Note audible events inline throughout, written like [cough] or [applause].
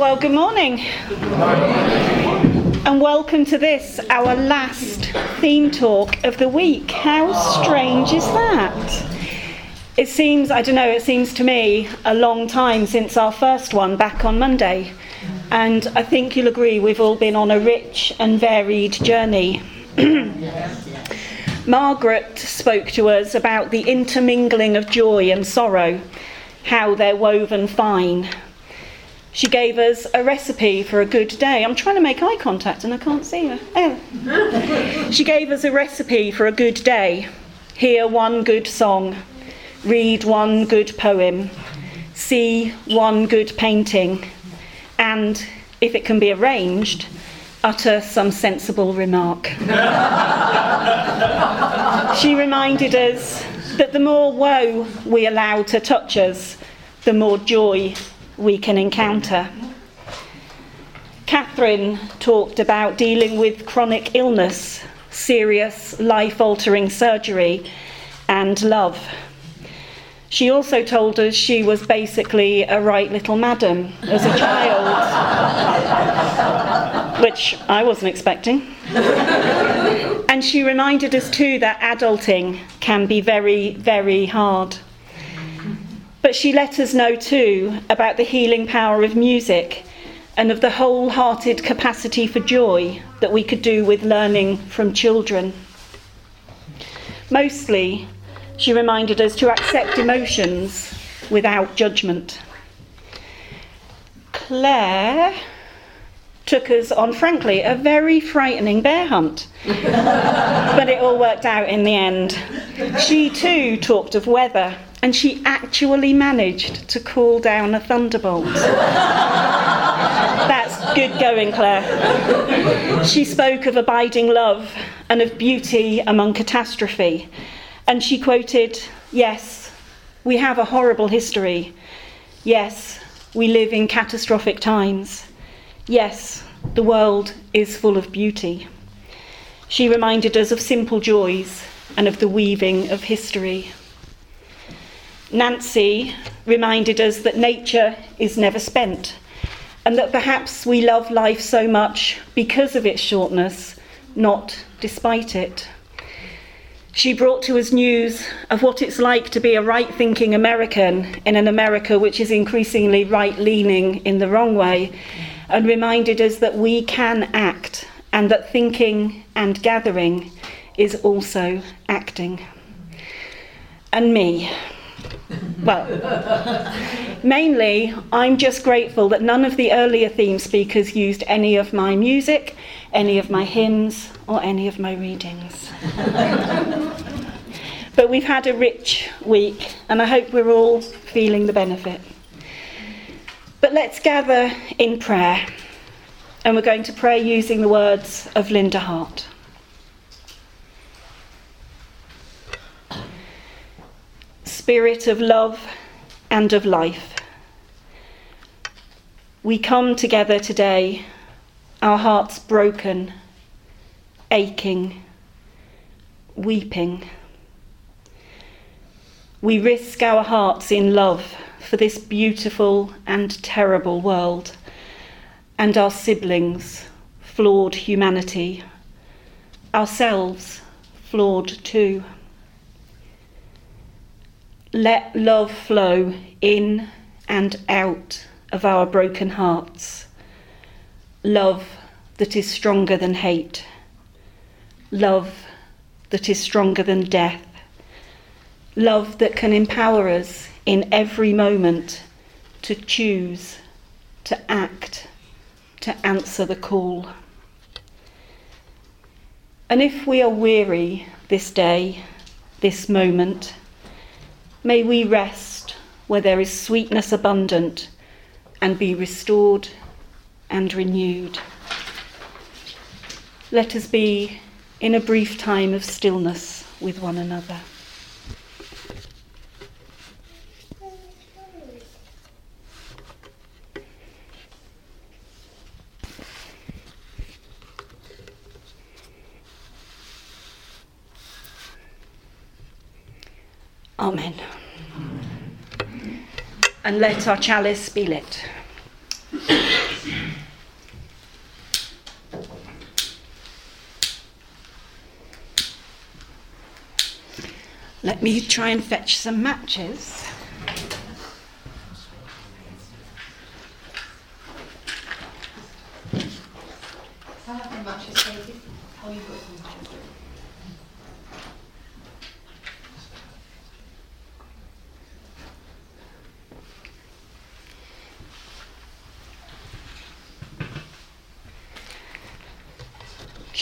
Well, good morning. And welcome to this, our last theme talk of the week. How strange is that? It seems, I don't know, it seems to me a long time since our first one back on Monday. And I think you'll agree we've all been on a rich and varied journey. [clears throat] Margaret spoke to us about the intermingling of joy and sorrow, how they're woven fine. She gave us a recipe for a good day. I'm trying to make eye contact and I can't see her. Oh. [laughs] she gave us a recipe for a good day. Hear one good song, read one good poem, see one good painting, and, if it can be arranged, utter some sensible remark. [laughs] she reminded us that the more woe we allow to touch us, the more joy we can encounter. Catherine talked about dealing with chronic illness, serious life altering surgery, and love. She also told us she was basically a right little madam as a child, which I wasn't expecting. and she reminded us too that adulting can be very, very hard. But she let us know too about the healing power of music and of the wholehearted capacity for joy that we could do with learning from children. Mostly, she reminded us to accept emotions without judgment. Claire took us on, frankly, a very frightening bear hunt. [laughs] but it all worked out in the end. She too talked of weather and she actually managed to call down a thunderbolt. That's good going, Claire. She spoke of abiding love and of beauty among catastrophe, and she quoted, Yes, we have a horrible history. Yes, we live in catastrophic times. Yes, the world is full of beauty. She reminded us of simple joys and of the weaving of history. Nancy reminded us that nature is never spent and that perhaps we love life so much because of its shortness, not despite it. She brought to us news of what it's like to be a right thinking American in an America which is increasingly right leaning in the wrong way, and reminded us that we can act and that thinking and gathering is also acting. And me. Well, mainly, I'm just grateful that none of the earlier theme speakers used any of my music, any of my hymns, or any of my readings. [laughs] but we've had a rich week, and I hope we're all feeling the benefit. But let's gather in prayer, and we're going to pray using the words of Linda Hart. Spirit of love and of life. We come together today, our hearts broken, aching, weeping. We risk our hearts in love for this beautiful and terrible world and our siblings, flawed humanity, ourselves, flawed too. Let love flow in and out of our broken hearts. Love that is stronger than hate. Love that is stronger than death. Love that can empower us in every moment to choose, to act, to answer the call. And if we are weary this day, this moment, May we rest where there is sweetness abundant and be restored and renewed. Let us be in a brief time of stillness with one another. and let our chalice be lit. Let me try and fetch some matches.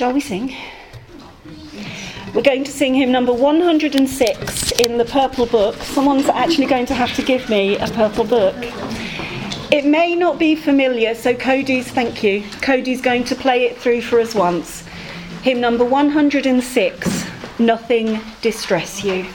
Shall we sing? We're going to sing hymn number 106 in the purple book. Someone's actually going to have to give me a purple book. It may not be familiar, so Cody's, thank you. Cody's going to play it through for us once. Hymn number 106 Nothing Distress You.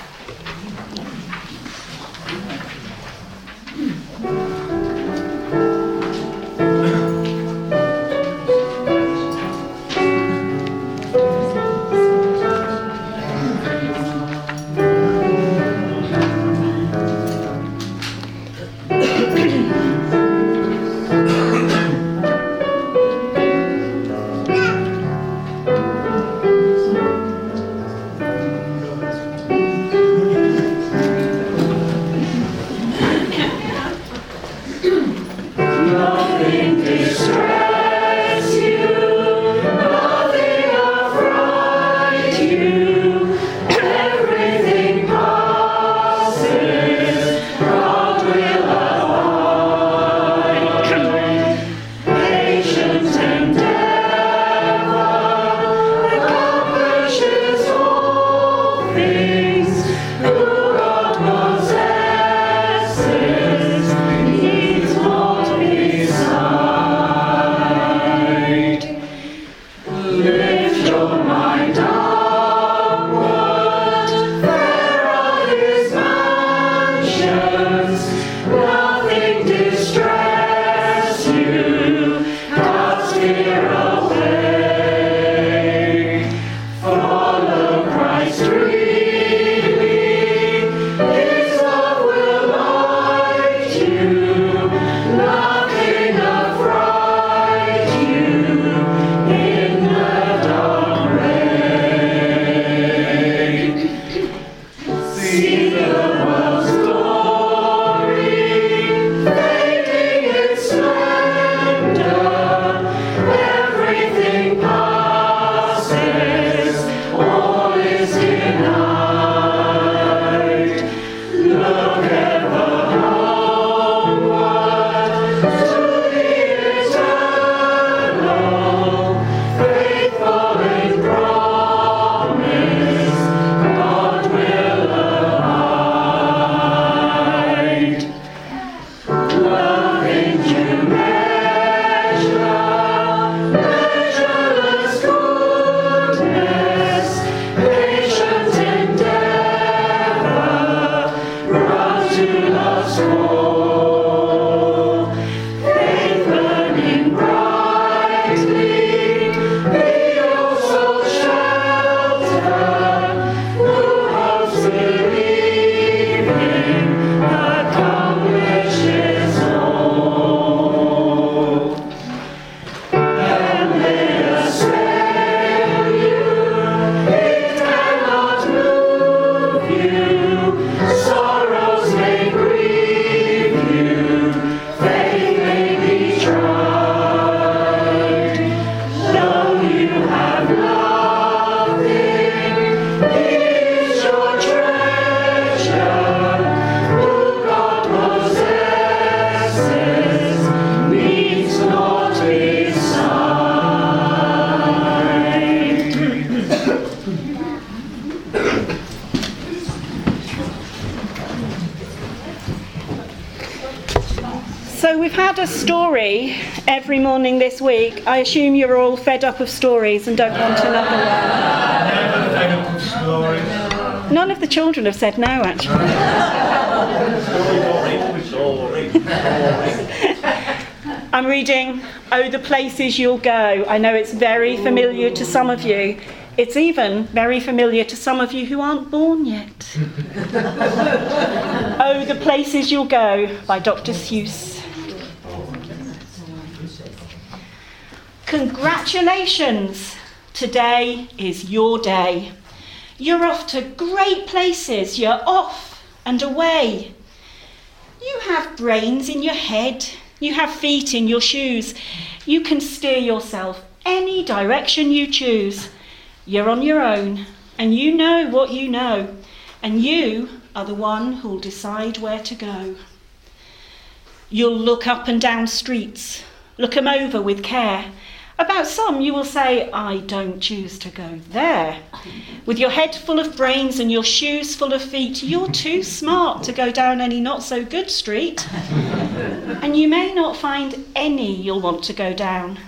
Morning this week, I assume you're all fed up of stories and don't want another one. None of the children have said no, actually. [laughs] I'm reading Oh, the Places You'll Go. I know it's very familiar to some of you. It's even very familiar to some of you who aren't born yet. [laughs] oh, the Places You'll Go by Dr. Seuss. Congratulations! Today is your day. You're off to great places. You're off and away. You have brains in your head. You have feet in your shoes. You can steer yourself any direction you choose. You're on your own, and you know what you know, and you are the one who'll decide where to go. You'll look up and down streets, look 'em over with care. About some you will say, I don't choose to go there. With your head full of brains and your shoes full of feet, you're too smart to go down any not so good street. and you may not find any you'll want to go down.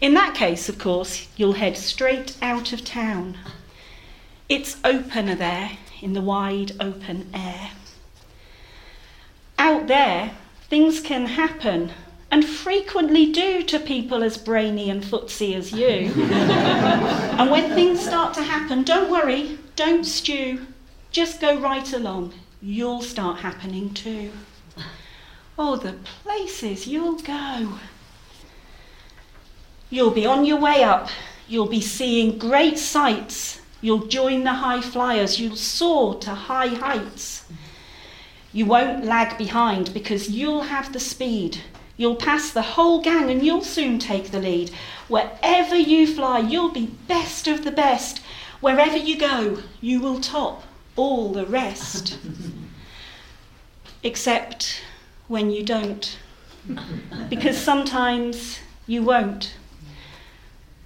In that case, of course, you'll head straight out of town. It's opener there in the wide open air. Out there, things can happen and frequently do to people as brainy and footsy as you. [laughs] and when things start to happen, don't worry, don't stew, just go right along. You'll start happening too. Oh, the places you'll go. You'll be on your way up. You'll be seeing great sights. You'll join the high flyers. You'll soar to high heights. You won't lag behind because you'll have the speed. You'll pass the whole gang and you'll soon take the lead. Wherever you fly, you'll be best of the best. Wherever you go, you will top all the rest. [laughs] Except when you don't. Because sometimes you won't.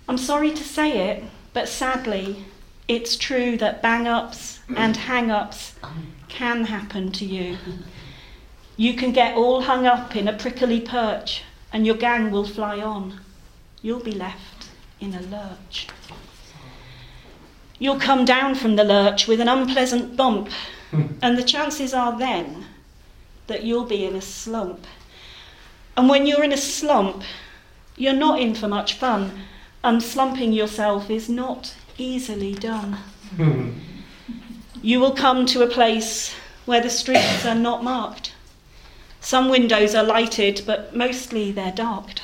I'm sorry to say it, but sadly, it's true that bang ups and hang ups can happen to you. You can get all hung up in a prickly perch, and your gang will fly on. You'll be left in a lurch. You'll come down from the lurch with an unpleasant bump, [laughs] and the chances are then that you'll be in a slump. And when you're in a slump, you're not in for much fun unslumping yourself is not easily done. [laughs] you will come to a place where the streets are not marked. Some windows are lighted, but mostly they're darked.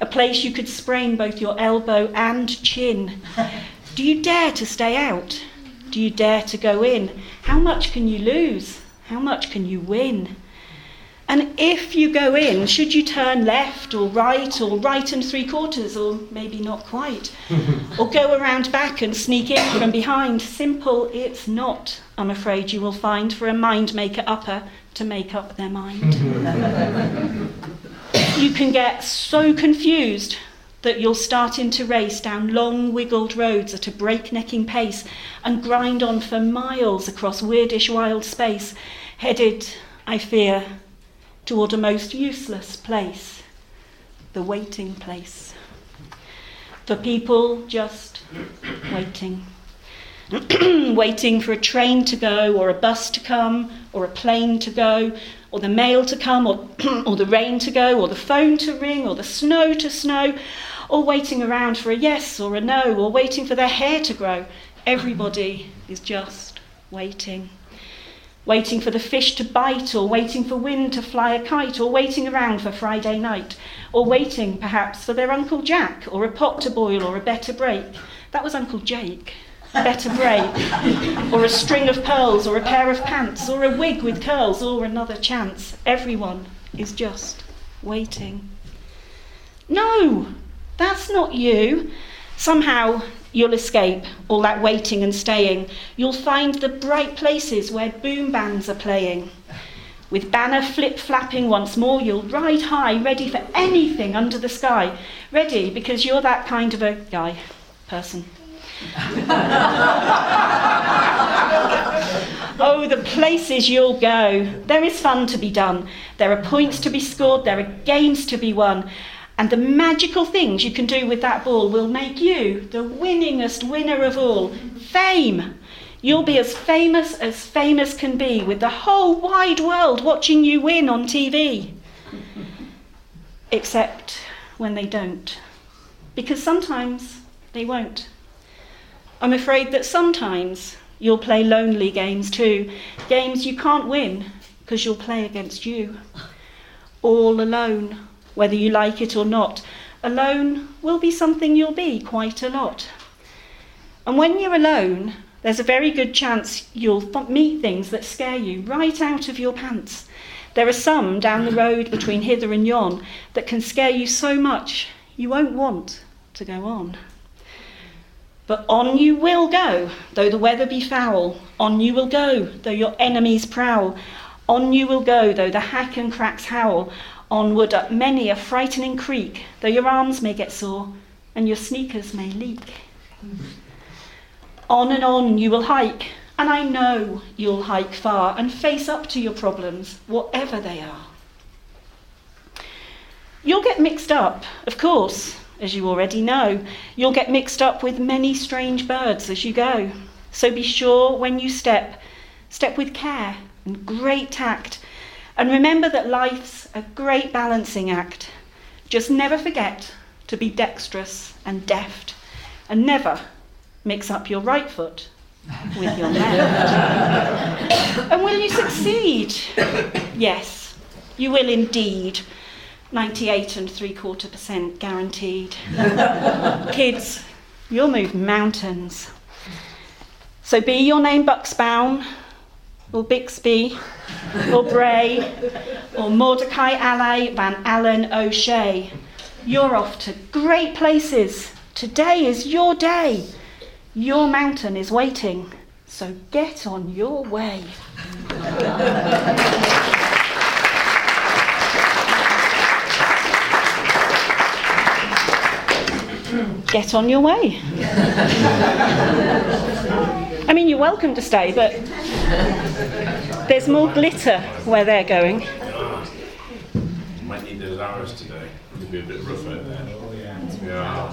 A place you could sprain both your elbow and chin. Do you dare to stay out? Do you dare to go in? How much can you lose? How much can you win? And if you go in, should you turn left or right or right and three quarters or maybe not quite? [laughs] or go around back and sneak in from behind? Simple it's not, I'm afraid you will find, for a mind maker upper to make up their mind. Mm-hmm. you can get so confused that you'll start into race down long wiggled roads at a breaknecking pace and grind on for miles across weirdish wild space, headed, I fear, toward a most useless place, the waiting place. For people just waiting. [clears throat] waiting for a train to go, or a bus to come, or a plane to go, or the mail to come, or, [clears throat] or the rain to go, or the phone to ring, or the snow to snow, or waiting around for a yes or a no, or waiting for their hair to grow. Everybody is just waiting waiting for the fish to bite, or waiting for wind to fly a kite, or waiting around for Friday night, or waiting perhaps for their Uncle Jack, or a pot to boil, or a better break. That was Uncle Jake. [laughs] Better break, or a string of pearls, or a pair of pants, or a wig with curls, or another chance. Everyone is just waiting. No, that's not you. Somehow You'll escape all that waiting and staying. You'll find the bright places where boom bands are playing. With banner flip flapping once more, you'll ride high, ready for anything under the sky. Ready because you're that kind of a guy, person. [laughs] oh, the places you'll go. There is fun to be done. There are points to be scored. There are games to be won. And the magical things you can do with that ball will make you the winningest winner of all. Fame. You'll be as famous as famous can be, with the whole wide world watching you win on TV. Except when they don't. Because sometimes they won't. I'm afraid that sometimes you'll play lonely games too, games you can't win because you'll play against you. All alone whether you like it or not. Alone will be something you'll be quite a lot. And when you're alone, there's a very good chance you'll meet things that scare you right out of your pants. There are some down the road between hither and yon that can scare you so much you won't want to go on. But on you will go, though the weather be foul. On you will go, though your enemies prowl. On you will go, though the Hakken-Kraks howl. Onward up many a frightening creek, though your arms may get sore and your sneakers may leak. On and on you will hike, and I know you'll hike far and face up to your problems, whatever they are. You'll get mixed up, of course, as you already know. You'll get mixed up with many strange birds as you go. So be sure when you step, step with care and great tact. And remember that life's a great balancing act. Just never forget to be dexterous and deft, and never mix up your right foot with your left. and will you succeed? Yes, you will indeed. 98 and three quarter percent guaranteed. [laughs] Kids, you'll move mountains. So be your name Buxbaum, or Bixby, or Bray, or Mordecai Ali Van Allen O'Shea. You're off to great places. Today is your day. Your mountain is waiting, so get on your way. [laughs] get on your way. I mean, you're welcome to stay, but there's more glitter where they're going. You might need those arrows today. It'll be a bit rough out there. Yeah.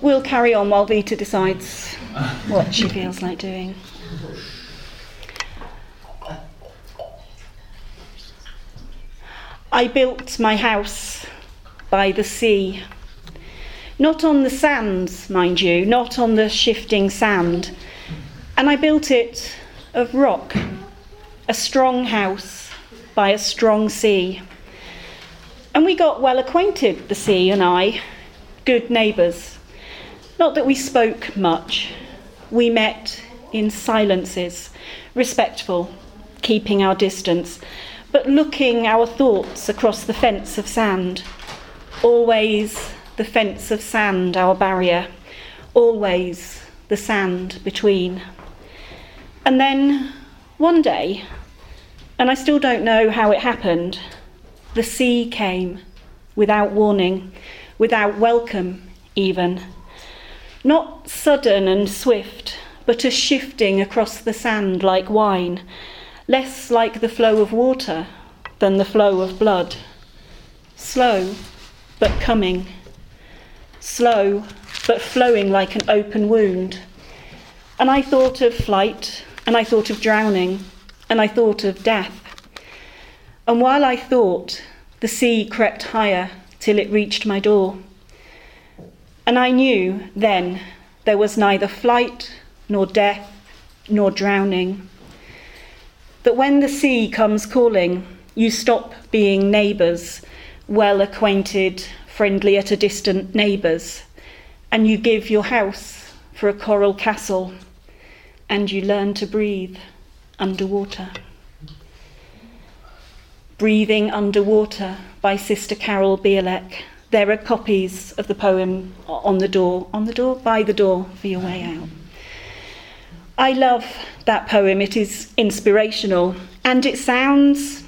We'll carry on while Vita decides what she feels like doing. I built my house by the sea. Not on the sands, mind you, not on the shifting sand. And I built it of rock, a strong house by a strong sea. And we got well acquainted, the sea and I, good neighbours. Not that we spoke much, we met in silences, respectful, keeping our distance, but looking our thoughts across the fence of sand. Always the fence of sand, our barrier, always the sand between. And then one day, and I still don't know how it happened, the sea came without warning, without welcome, even. Not sudden and swift, but a shifting across the sand like wine, less like the flow of water than the flow of blood. Slow, but coming. Slow, but flowing like an open wound. And I thought of flight, and I thought of drowning, and I thought of death. And while I thought, the sea crept higher till it reached my door. And I knew then there was neither flight nor death nor drowning. That when the sea comes calling, you stop being neighbours, well acquainted, friendly at a distant neighbours, and you give your house for a coral castle, and you learn to breathe underwater. Breathing Underwater by Sister Carol Bieleck. There are copies of the poem on the door, on the door, by the door for your way out. I love that poem. It is inspirational and it sounds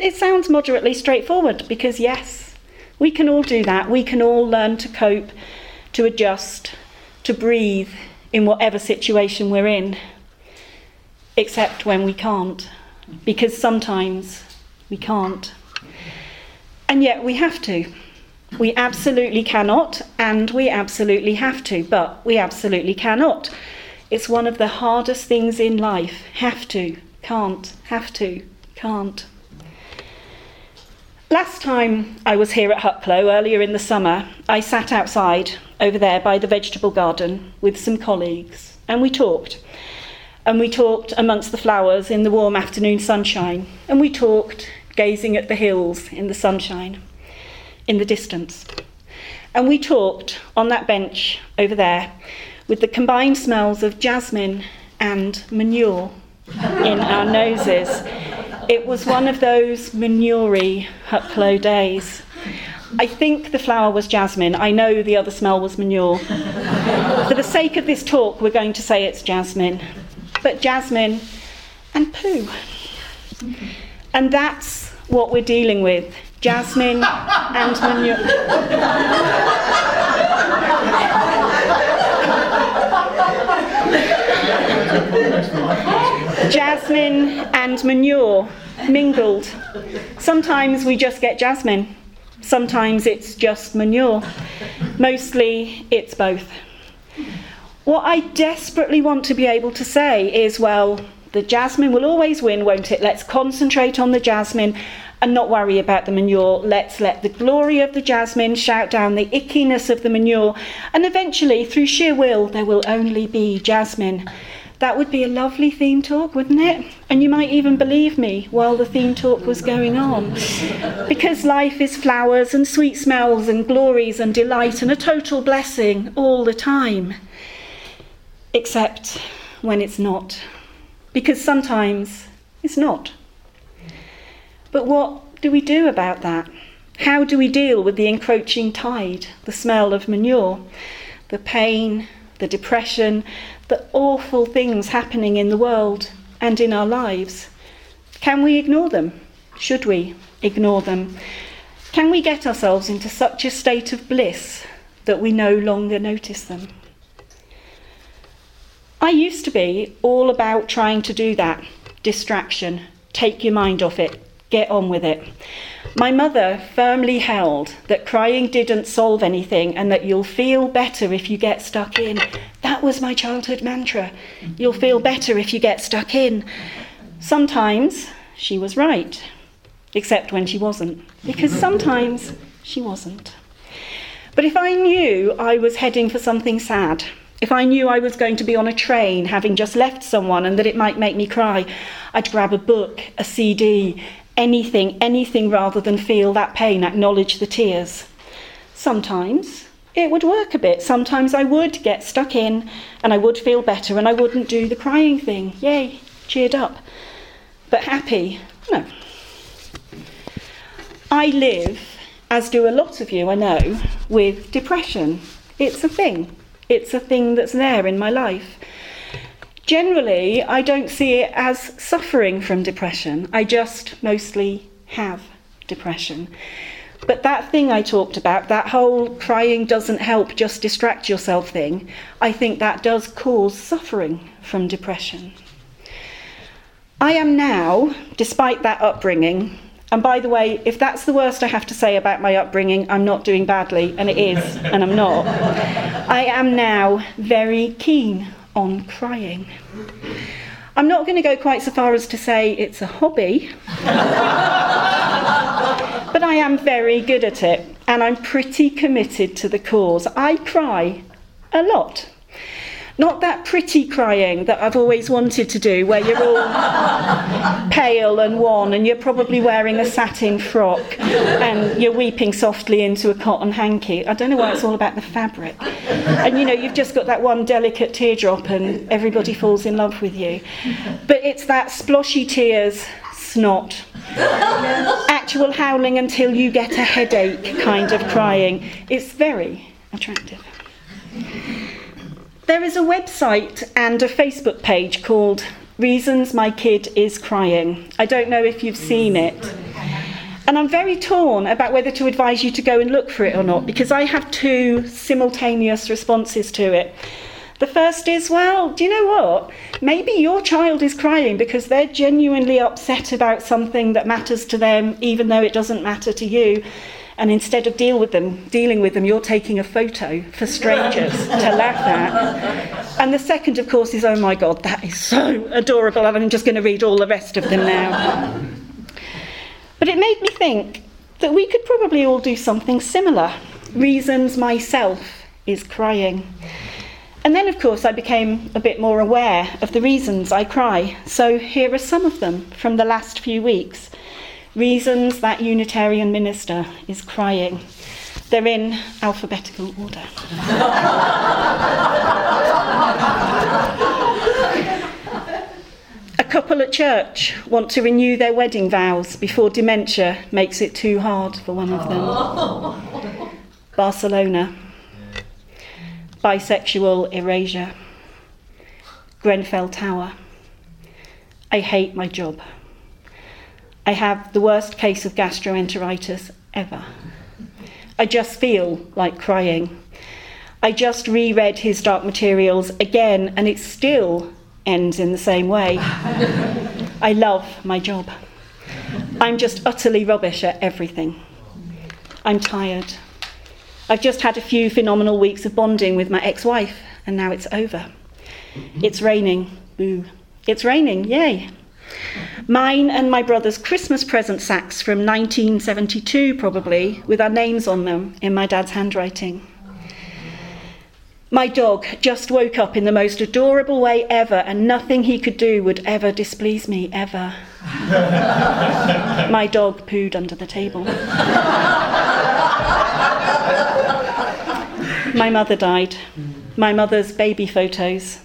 it sounds moderately straightforward because yes, we can all do that. We can all learn to cope, to adjust, to breathe in whatever situation we're in. Except when we can't because sometimes we can't. And yet we have to. We absolutely cannot, and we absolutely have to, but we absolutely cannot. It's one of the hardest things in life. Have to, can't, have to, can't. Last time I was here at Hucklow, earlier in the summer, I sat outside over there by the vegetable garden with some colleagues and we talked. And we talked amongst the flowers in the warm afternoon sunshine. And we talked gazing at the hills in the sunshine, in the distance. And we talked on that bench over there with the combined smells of jasmine and manure in our noses. It was one of those manurey Hucklow days. I think the flower was jasmine. I know the other smell was manure. For the sake of this talk, we're going to say it's jasmine. But jasmine and poo. And that's what we're dealing with jasmine and manure. jasmine and manure mingled. Sometimes we just get jasmine, sometimes it's just manure. Mostly it's both. What I desperately want to be able to say is well, the jasmine will always win, won't it? Let's concentrate on the jasmine and not worry about the manure. Let's let the glory of the jasmine shout down the ickiness of the manure, and eventually, through sheer will, there will only be jasmine. That would be a lovely theme talk, wouldn't it? And you might even believe me while the theme talk was going on. Because life is flowers and sweet smells and glories and delight and a total blessing all the time. Except when it's not. Because sometimes it's not. But what do we do about that? How do we deal with the encroaching tide, the smell of manure, the pain, the depression, the awful things happening in the world and in our lives. Can we ignore them? Should we ignore them? Can we get ourselves into such a state of bliss that we no longer notice them? I used to be all about trying to do that distraction, take your mind off it, get on with it. My mother firmly held that crying didn't solve anything and that you'll feel better if you get stuck in. That was my childhood mantra. You'll feel better if you get stuck in. Sometimes she was right, except when she wasn't, because sometimes she wasn't. But if I knew I was heading for something sad, if I knew I was going to be on a train having just left someone and that it might make me cry, I'd grab a book, a CD, anything, anything rather than feel that pain, acknowledge the tears. Sometimes it would work a bit. Sometimes I would get stuck in and I would feel better and I wouldn't do the crying thing. Yay, cheered up. But happy? No. I live, as do a lot of you I know, with depression. It's a thing. It's a thing that's there in my life. Generally, I don't see it as suffering from depression. I just mostly have depression. But that thing I talked about, that whole crying doesn't help, just distract yourself thing, I think that does cause suffering from depression. I am now, despite that upbringing, and by the way, if that's the worst I have to say about my upbringing, I'm not doing badly, and it is, and I'm not. I am now very keen on crying. I'm not going to go quite so far as to say it's a hobby, but I am very good at it and I'm pretty committed to the cause. I cry a lot. Not that pretty crying that I've always wanted to do, where you're all [laughs] pale and wan and you're probably wearing a satin frock and you're weeping softly into a cotton hanky. I don't know why it's all about the fabric. And you know, you've just got that one delicate teardrop and everybody falls in love with you. But it's that sploshy tears, snot, actual howling until you get a headache kind of crying. It's very attractive. There is a website and a Facebook page called Reasons My Kid Is Crying. I don't know if you've seen it. And I'm very torn about whether to advise you to go and look for it or not because I have two simultaneous responses to it. The first is, well, do you know what? Maybe your child is crying because they're genuinely upset about something that matters to them, even though it doesn't matter to you and instead of deal with them, dealing with them, you're taking a photo for strangers to laugh at. And the second, of course, is oh my God, that is so adorable, I'm just going to read all the rest of them now. But it made me think that we could probably all do something similar. Reasons myself is crying. And then, of course, I became a bit more aware of the reasons I cry. So here are some of them from the last few weeks. Reasons that Unitarian minister is crying. They're in alphabetical order. a couple at church want to renew their wedding vows before dementia makes it too hard for one of them. Barcelona bisexual erasure. Grenfell Tower. I hate my job. I have the worst case of gastroenteritis ever. I just feel like crying. I just reread his Dark Materials again, and it still ends in the same way. I love my job. I'm just utterly rubbish at everything. I'm tired. I've just had a few phenomenal weeks of bonding with my ex wife, and now it's over. It's raining. Boo. It's raining. Yay. Mine and my brother's Christmas present sacks from 1972, probably, with our names on them in my dad's handwriting. My dog just woke up in the most adorable way ever, and nothing he could do would ever displease me, ever. my dog pooed under the table. My mother died. My mother's baby photos.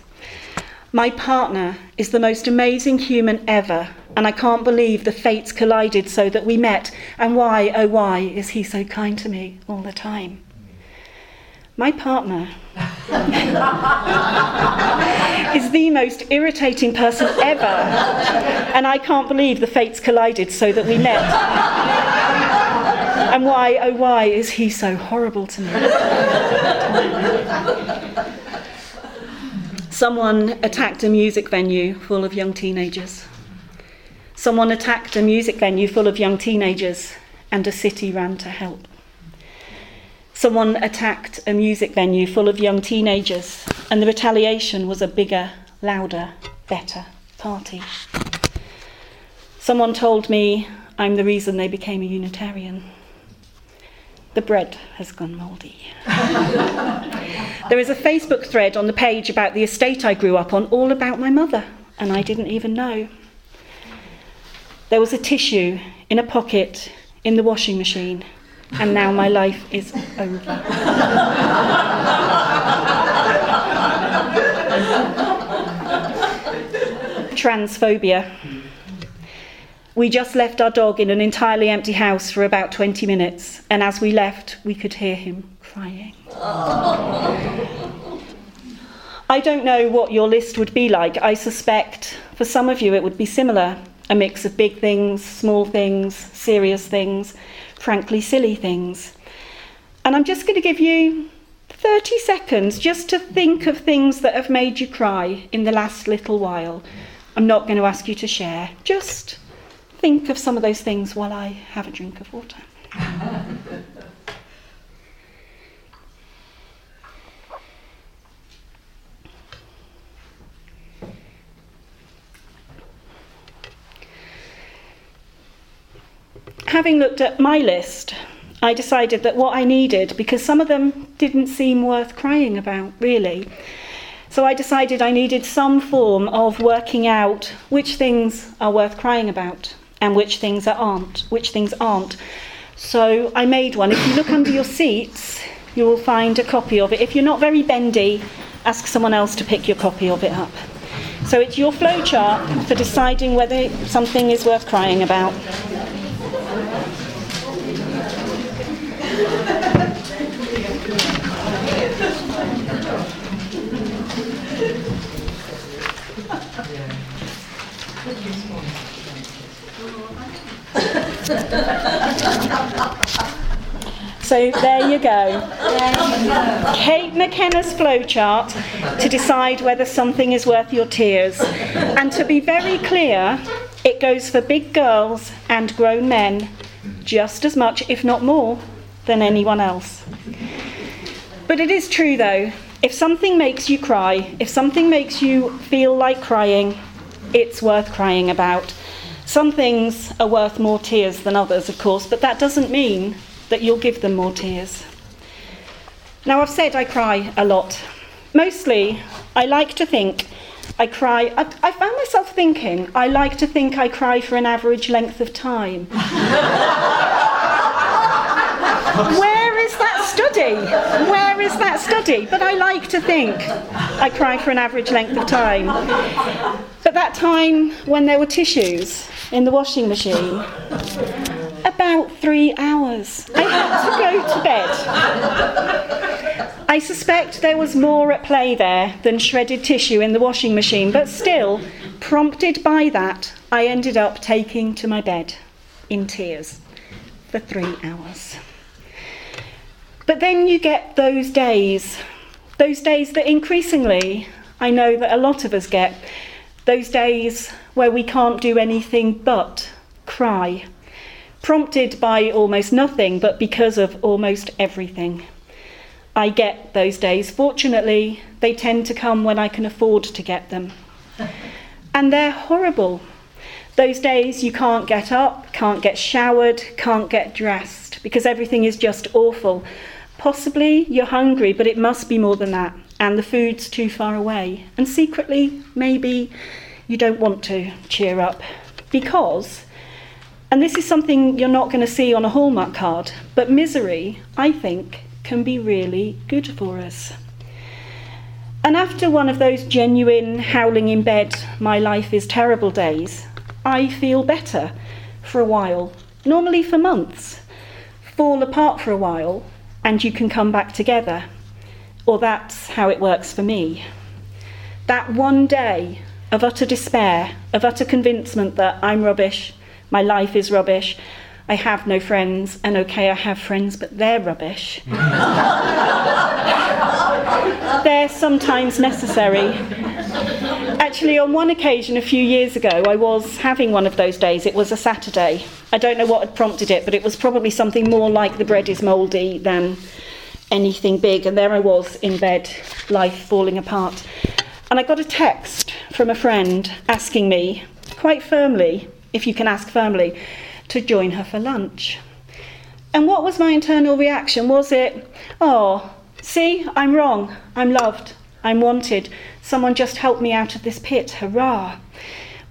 My partner is the most amazing human ever, and I can't believe the fates collided so that we met. And why, oh, why is he so kind to me all the time? My partner [laughs] is the most irritating person ever, and I can't believe the fates collided so that we met. And why, oh, why is he so horrible to me? Someone attacked a music venue full of young teenagers. Someone attacked a music venue full of young teenagers, and a city ran to help. Someone attacked a music venue full of young teenagers, and the retaliation was a bigger, louder, better party. Someone told me I'm the reason they became a Unitarian the bread has gone mouldy. there is a Facebook thread on the page about the estate I grew up on, all about my mother, and I didn't even know. There was a tissue in a pocket in the washing machine, and now my life is over. Transphobia. We just left our dog in an entirely empty house for about 20 minutes, and as we left, we could hear him crying. I don't know what your list would be like. I suspect for some of you it would be similar a mix of big things, small things, serious things, frankly silly things. And I'm just going to give you 30 seconds just to think of things that have made you cry in the last little while. I'm not going to ask you to share, just think of some of those things while I have a drink of water. Having looked at my list, I decided that what I needed, because some of them didn't seem worth crying about, really. So I decided I needed some form of working out which things are worth crying about and which things are aren't, which things aren't. So I made one. If you look under your seats, you will find a copy of it. If you're not very bendy, ask someone else to pick your copy of it up. So it's your flowchart for deciding whether something is worth crying about. So there you go. Kate McKenna's flowchart to decide whether something is worth your tears. And to be very clear, it goes for big girls and grown men just as much, if not more, than anyone else. But it is true though, if something makes you cry, if something makes you feel like crying, it's worth crying about. Some things are worth more tears than others, of course, but that doesn't mean that you'll give them more tears. Now, I've said I cry a lot, Mostly, I like to think I cry. I, I, found myself thinking, I like to think I cry for an average length of time. Where is that study? Where is that study? But I like to think I cry for an average length of time. But that time when there were tissues in the washing machine, about three hours. I had to go to bed. I suspect there was more at play there than shredded tissue in the washing machine, but still, prompted by that, I ended up taking to my bed in tears for three hours. But then you get those days, those days that increasingly I know that a lot of us get, those days where we can't do anything but cry prompted by almost nothing, but because of almost everything. I get those days. Fortunately, they tend to come when I can afford to get them. And they're horrible. Those days you can't get up, can't get showered, can't get dressed because everything is just awful. Possibly you're hungry, but it must be more than that, and the food's too far away. And secretly, maybe you don't want to cheer up because and this is something you're not going to see on a Hallmark card, but misery, I think, can be really good for us. And after one of those genuine howling in bed, my life is terrible days, I feel better for a while, normally for months, fall apart for a while, and you can come back together. Or that's how it works for me. That one day of utter despair, of utter convincement that I'm rubbish, my life is rubbish. I have no friends, and okay, I have friends, but they're rubbish. [laughs] they're sometimes necessary. Actually, on one occasion a few years ago, I was having one of those days. It was a Saturday. I don't know what had prompted it, but it was probably something more like the bread is mouldy than anything big. And there I was in bed, life falling apart. And I got a text from a friend asking me, quite firmly, if you can ask firmly, to join her for lunch. And what was my internal reaction? Was it, oh, see, I'm wrong, I'm loved, I'm wanted, someone just helped me out of this pit, hurrah?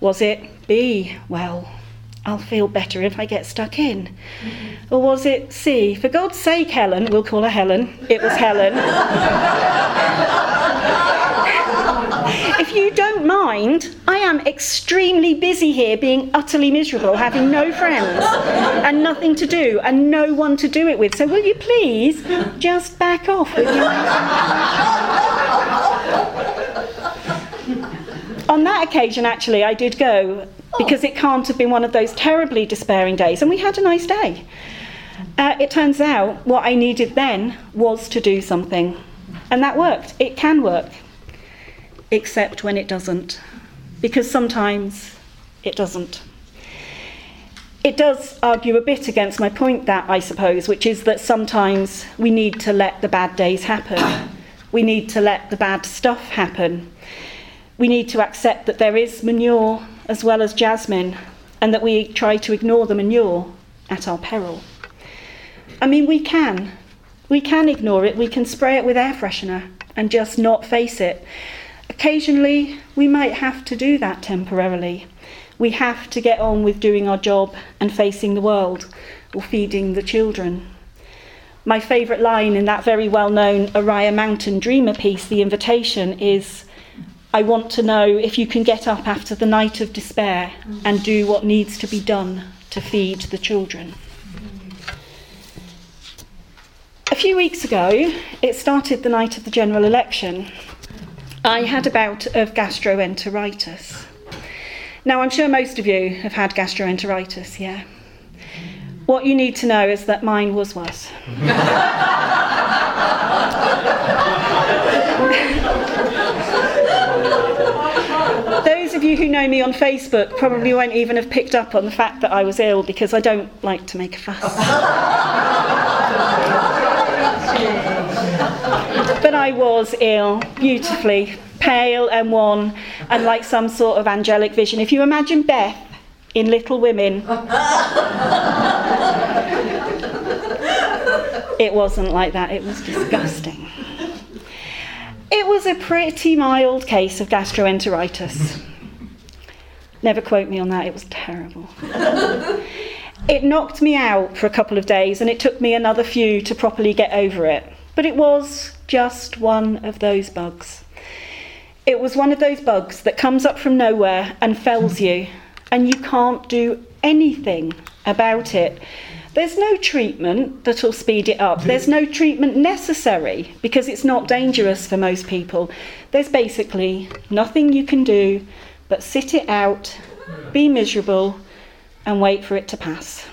Was it, B, well, I'll feel better if I get stuck in? Mm-hmm. Or was it C, for God's sake, Helen, we'll call her Helen, it was Helen. [laughs] if you don't mind, I am extremely busy here being utterly miserable, having no friends and nothing to do and no one to do it with. So will you please just back off [laughs] On that occasion, actually, I did go because it can't have been one of those terribly despairing days, and we had a nice day. Uh, it turns out what I needed then was to do something, and that worked. It can work except when it doesn't, because sometimes it doesn't. It does argue a bit against my point, that I suppose, which is that sometimes we need to let the bad days happen. [coughs] We need to let the bad stuff happen. We need to accept that there is manure as well as jasmine, and that we try to ignore the manure at our peril. I mean, we can. We can ignore it, we can spray it with air freshener and just not face it. Occasionally, we might have to do that temporarily. We have to get on with doing our job and facing the world or feeding the children. My favourite line in that very well known Oriah Mountain Dreamer piece, The Invitation, is I want to know if you can get up after the night of despair and do what needs to be done to feed the children. A few weeks ago, it started the night of the general election, I had a bout of gastroenteritis. Now, I'm sure most of you have had gastroenteritis, yeah? What you need to know is that mine was worse. [laughs] Those of you who know me on Facebook probably won't even have picked up on the fact that I was ill because I don't like to make a fuss. [laughs] But I was ill, beautifully, pale and wan, and like some sort of angelic vision. If you imagine Beth in Little Women, [laughs] it wasn't like that, it was disgusting. It was a pretty mild case of gastroenteritis. Never quote me on that, it was terrible. [laughs] it knocked me out for a couple of days and it took me another few to properly get over it. But it was just one of those bugs. It was one of those bugs that comes up from nowhere and fells you, and you can't do anything about it. There's no treatment that'll speed it up. There's no treatment necessary because it's not dangerous for most people. There's basically nothing you can do but sit it out, be miserable, and wait for it to pass.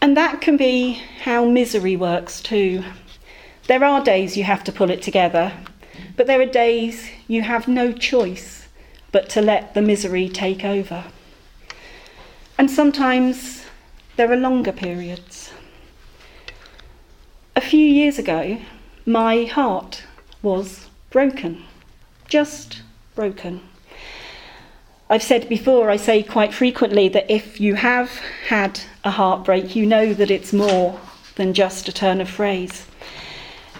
And that can be how misery works too. There are days you have to pull it together, but there are days you have no choice but to let the misery take over. And sometimes there are longer periods. A few years ago, my heart was broken, just broken. I've said before, I say quite frequently that if you have had a heartbreak, you know that it's more than just a turn of phrase.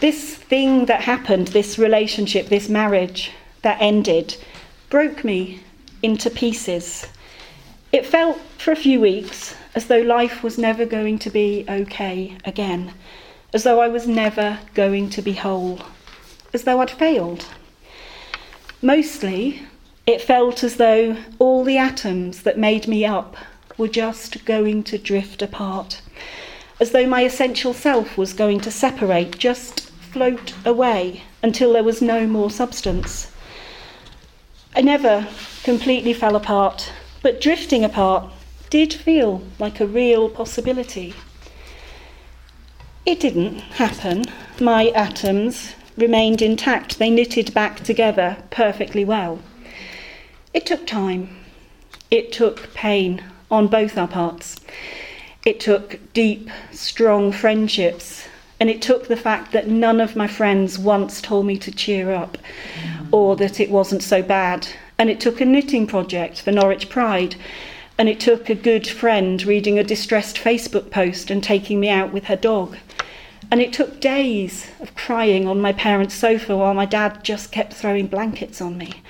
This thing that happened, this relationship, this marriage that ended, broke me into pieces. It felt for a few weeks as though life was never going to be okay again, as though I was never going to be whole, as though I'd failed. Mostly, it felt as though all the atoms that made me up were just going to drift apart, as though my essential self was going to separate, just float away until there was no more substance. I never completely fell apart, but drifting apart did feel like a real possibility. It didn't happen. My atoms remained intact, they knitted back together perfectly well. It took time. It took pain on both our parts. It took deep, strong friendships. And it took the fact that none of my friends once told me to cheer up or that it wasn't so bad. And it took a knitting project for Norwich Pride. And it took a good friend reading a distressed Facebook post and taking me out with her dog. And it took days of crying on my parents' sofa while my dad just kept throwing blankets on me.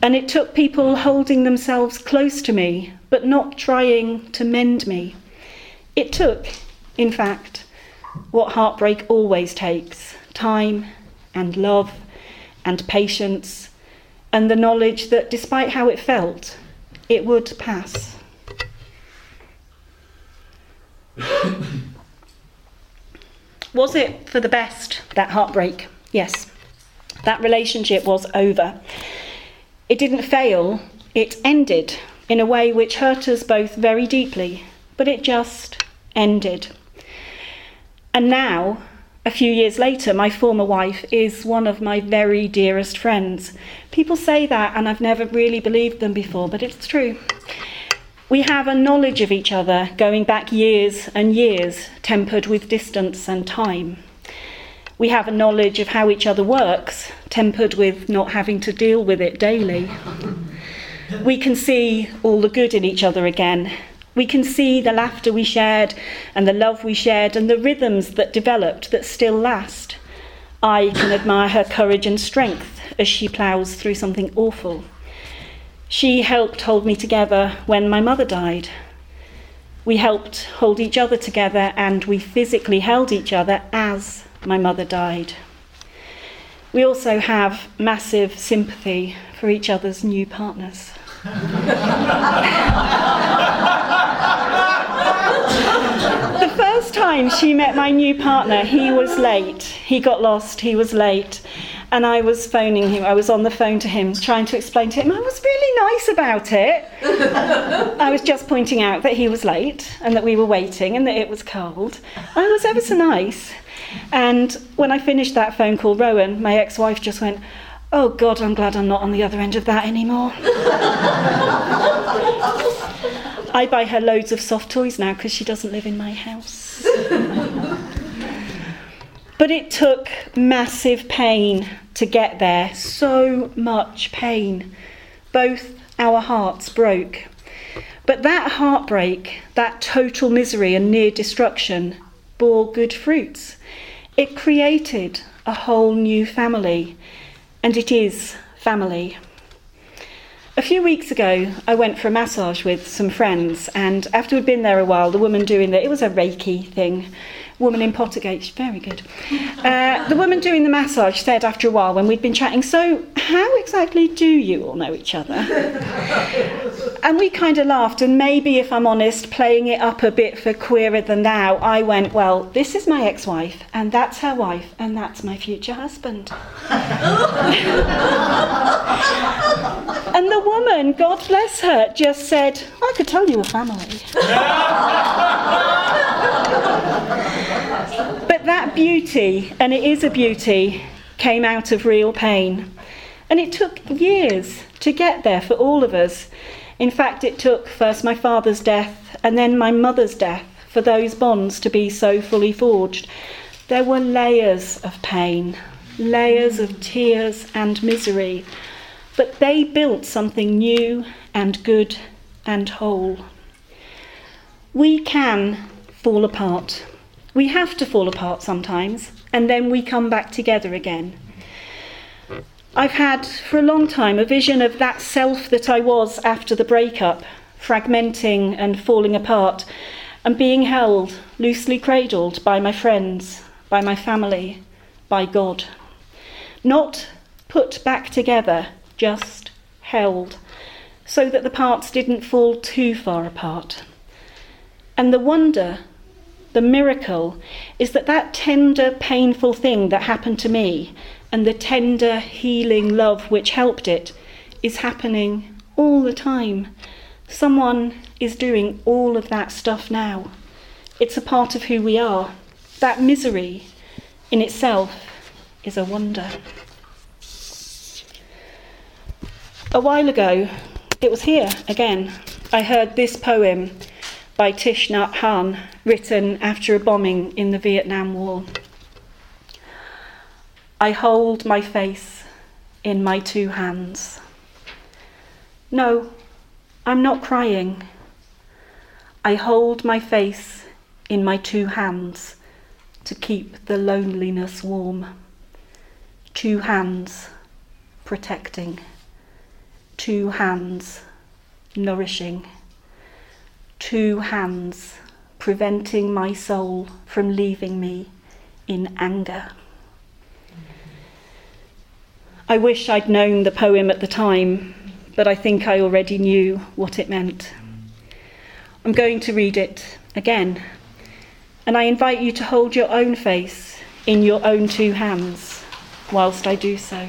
And it took people holding themselves close to me, but not trying to mend me. It took, in fact, what heartbreak always takes time and love and patience, and the knowledge that despite how it felt, it would pass. Was it for the best, that heartbreak? Yes. That relationship was over. It didn't fail, it ended in a way which hurt us both very deeply, but it just ended. And now, a few years later, my former wife is one of my very dearest friends. People say that, and I've never really believed them before, but it's true. We have a knowledge of each other going back years and years, tempered with distance and time. We have a knowledge of how each other works, tempered with not having to deal with it daily. We can see all the good in each other again. We can see the laughter we shared and the love we shared and the rhythms that developed that still last. I can admire her courage and strength as she ploughs through something awful. She helped hold me together when my mother died. We helped hold each other together and we physically held each other as my mother died. We also have massive sympathy for each other's new partners. [laughs] the first time she met my new partner, he was late. He got lost, he was late and I was phoning him. I was on the phone to him, trying to explain to him. I was really nice about it. I was just pointing out that he was late and that we were waiting and that it was cold. I was ever so nice. And when I finished that phone call, Rowan, my ex-wife, just went, "Oh God, I'm glad I'm not on the other end of that anymore." I buy her loads of soft toys now because she doesn't live in my house. [laughs] But it took massive pain to get there, so much pain. Both our hearts broke. But that heartbreak, that total misery and near destruction, bore good fruits. It created a whole new family, and it is family. A few weeks ago, I went for a massage with some friends, and after we'd been there a while, the woman doing the, it was a Reiki thing, woman in Pottergate, very good. Uh, the woman doing the massage said after a while when we'd been chatting, So, how exactly do you all know each other? And we kind of laughed, and maybe, if I'm honest, playing it up a bit for queerer than thou, I went, Well, this is my ex wife, and that's her wife, and that's my future husband. [laughs] and the woman, God bless her, just said, I could tell you a family. [laughs] but that beauty, and it is a beauty, came out of real pain. And it took years to get there for all of us. In fact, it took first my father's death and then my mother's death for those bonds to be so fully forged. There were layers of pain, layers of tears and misery, but they built something new and good and whole. We can fall apart. We have to fall apart sometimes, and then we come back together again. I've had for a long time a vision of that self that I was after the breakup, fragmenting and falling apart, and being held, loosely cradled by my friends, by my family, by God. Not put back together, just held, so that the parts didn't fall too far apart. And the wonder the miracle is that that tender, painful thing that happened to me and the tender, healing love which helped it is happening all the time. Someone is doing all of that stuff now. It's a part of who we are. That misery in itself is a wonder. A while ago, it was here again. I heard this poem by Thich Nhat Hanh, written after a bombing in the Vietnam War. I hold my face in my two hands. No, I'm not crying. I hold my face in my two hands to keep the loneliness warm. Two hands protecting, two hands nourishing two hands preventing my soul from leaving me in anger. I wish I'd known the poem at the time, but I think I already knew what it meant. I'm going to read it again, and I invite you to hold your own face in your own two hands whilst I do so.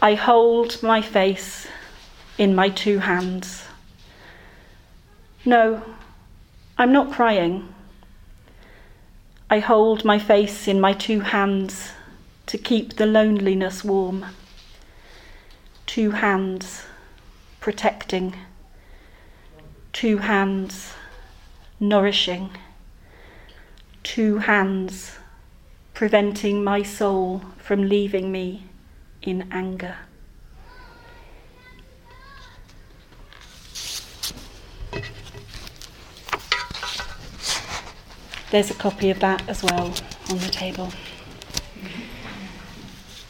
I hold my face in my two hands. No, I'm not crying. I hold my face in my two hands to keep the loneliness warm. Two hands protecting, two hands nourishing, two hands preventing my soul from leaving me in anger. There's a copy of that as well on the table.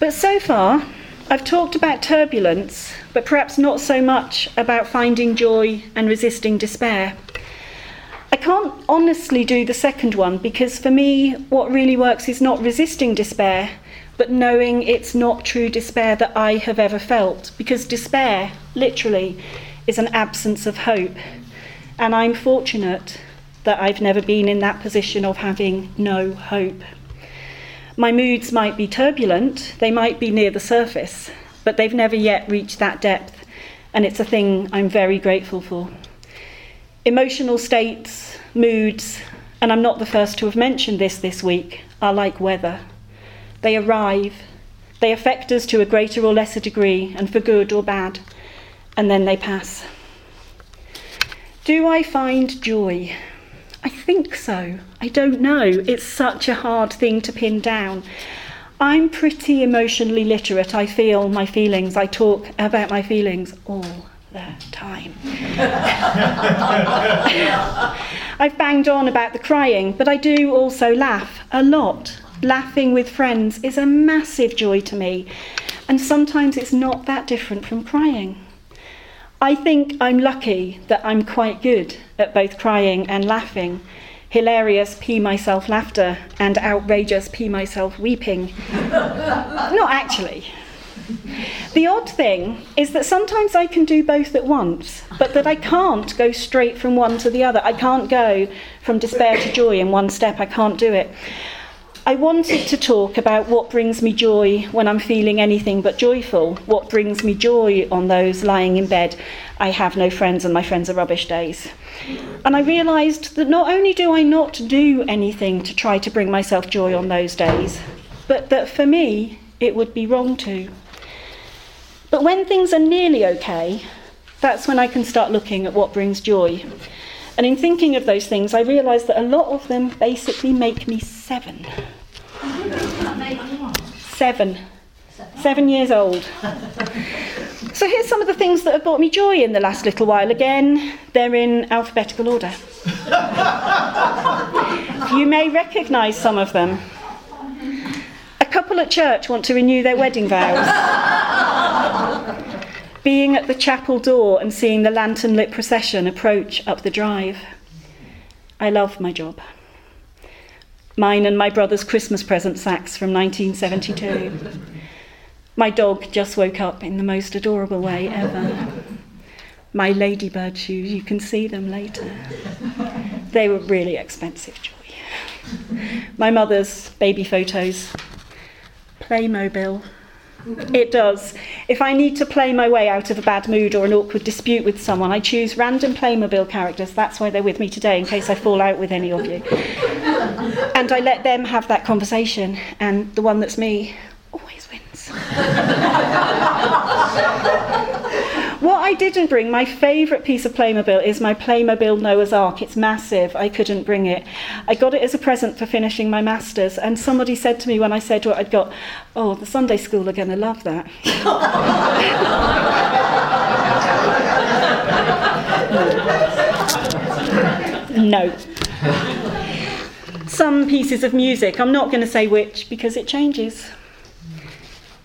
But so far, I've talked about turbulence, but perhaps not so much about finding joy and resisting despair. I can't honestly do the second one because for me, what really works is not resisting despair, but knowing it's not true despair that I have ever felt. Because despair, literally, is an absence of hope. And I'm fortunate that I've never been in that position of having no hope. My moods might be turbulent, they might be near the surface, but they've never yet reached that depth, and it's a thing I'm very grateful for. Emotional states, moods, and I'm not the first to have mentioned this this week, are like weather. They arrive, they affect us to a greater or lesser degree, and for good or bad, and then they pass. Do I find joy? I think so. I don't know. It's such a hard thing to pin down. I'm pretty emotionally literate. I feel my feelings. I talk about my feelings all the time. [laughs] I've banged on about the crying, but I do also laugh a lot. Laughing with friends is a massive joy to me, and sometimes it's not that different from crying. I think I'm lucky that I'm quite good at both crying and laughing. Hilarious pee myself laughter and outrageous pee myself weeping. [laughs] Not actually. The odd thing is that sometimes I can do both at once, but that I can't go straight from one to the other. I can't go from despair to joy in one step. I can't do it. I wanted to talk about what brings me joy when I'm feeling anything but joyful, what brings me joy on those lying in bed, I have no friends and my friends are rubbish days. And I realised that not only do I not do anything to try to bring myself joy on those days, but that for me it would be wrong to. But when things are nearly okay, that's when I can start looking at what brings joy. And in thinking of those things, I realised that a lot of them basically make me seven. Seven. Seven years old. So here's some of the things that have brought me joy in the last little while. Again, they're in alphabetical order. you may recognise some of them. A couple at church want to renew their wedding vows. Being at the chapel door and seeing the lantern lit procession approach up the drive. I love my job. Mine and my brother's Christmas present sacks from 1972. My dog just woke up in the most adorable way ever. My ladybird shoes, you can see them later. They were really expensive joy. My mother's baby photos. Playmobil. [laughs] It does. If I need to play my way out of a bad mood or an awkward dispute with someone, I choose random Playmobil characters. That's why they're with me today, in case I fall out with any of you. [laughs] And I let them have that conversation, and the one that's me always wins. [laughs] I didn't bring, my favourite piece of Playmobil, is my Playmobil Noah's Ark. It's massive. I couldn't bring it. I got it as a present for finishing my masters, and somebody said to me when I said what I'd got, "Oh, the Sunday school are going to love that." [laughs] no. Some pieces of music, I'm not going to say which because it changes.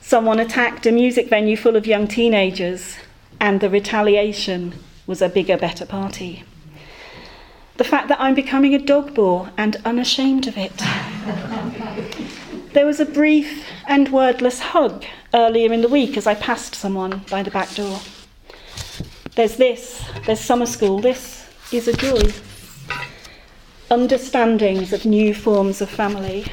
Someone attacked a music venue full of young teenagers, and the retaliation was a bigger, better party. The fact that I'm becoming a dog bore and unashamed of it. [laughs] there was a brief and wordless hug earlier in the week as I passed someone by the back door. There's this, there's summer school, this is a joy. Understandings of new forms of family.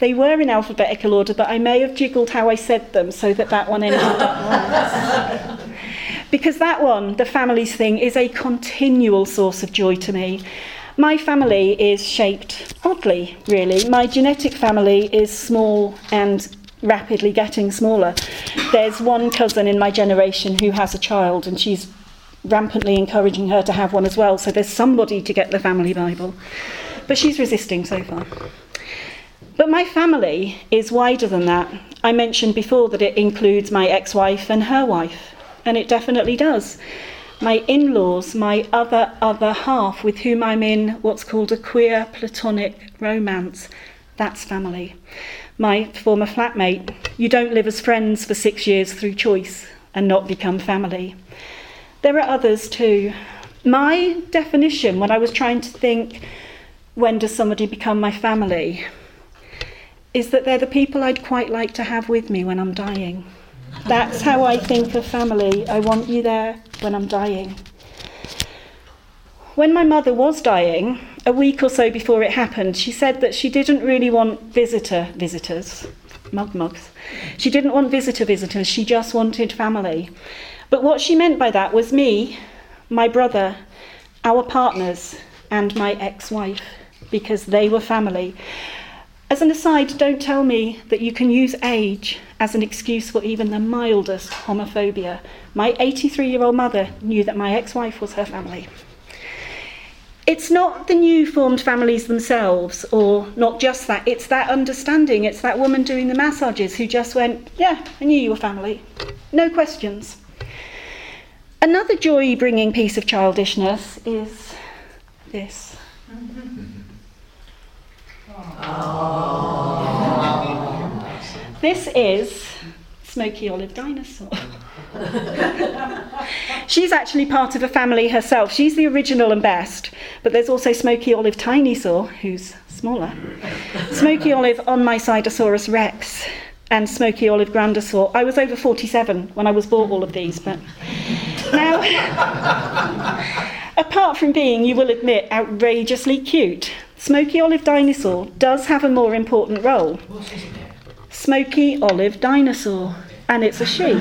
They were in alphabetical order, but I may have jiggled how I said them so that that one ended up [laughs] once. because that one, the families thing, is a continual source of joy to me. My family is shaped oddly, really. My genetic family is small and rapidly getting smaller. There's one cousin in my generation who has a child, and she's rampantly encouraging her to have one as well, so there's somebody to get the family Bible. But she's resisting so far. But my family is wider than that. I mentioned before that it includes my ex wife and her wife, and it definitely does. My in laws, my other, other half, with whom I'm in what's called a queer platonic romance, that's family. My former flatmate, you don't live as friends for six years through choice and not become family. There are others too. My definition, when I was trying to think, when does somebody become my family? Is that they're the people I'd quite like to have with me when I'm dying. That's how I think of family. I want you there when I'm dying. When my mother was dying, a week or so before it happened, she said that she didn't really want visitor visitors, mug mugs. She didn't want visitor visitors, she just wanted family. But what she meant by that was me, my brother, our partners, and my ex wife, because they were family. As an aside, don't tell me that you can use age as an excuse for even the mildest homophobia. My 83 year old mother knew that my ex wife was her family. It's not the new formed families themselves, or not just that, it's that understanding. It's that woman doing the massages who just went, Yeah, I knew you were family. No questions. Another joy bringing piece of childishness is this. Oh. This is Smoky Olive Dinosaur. [laughs] She's actually part of a family herself. She's the original and best, but there's also Smoky Olive Tinysaur, who's smaller. Smoky Olive Onmysidosaurus rex and Smoky Olive Grandosaur. I was over 47 when I was bought all of these, but now, [laughs] apart from being, you will admit, outrageously cute, Smoky Olive Dinosaur does have a more important role. Smoky Olive Dinosaur, and it's a she.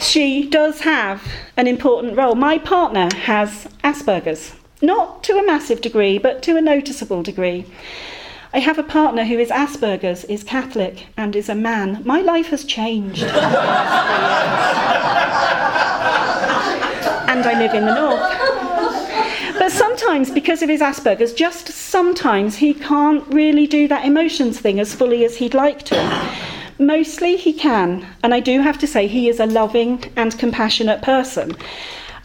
she does have an important role. My partner has Asperger's, not to a massive degree, but to a noticeable degree. I have a partner who is Asperger's, is Catholic, and is a man. My life has changed. [laughs] and I live in the north. Sometimes, because of his Asperger's, just sometimes he can't really do that emotions thing as fully as he'd like to. Mostly he can, and I do have to say he is a loving and compassionate person.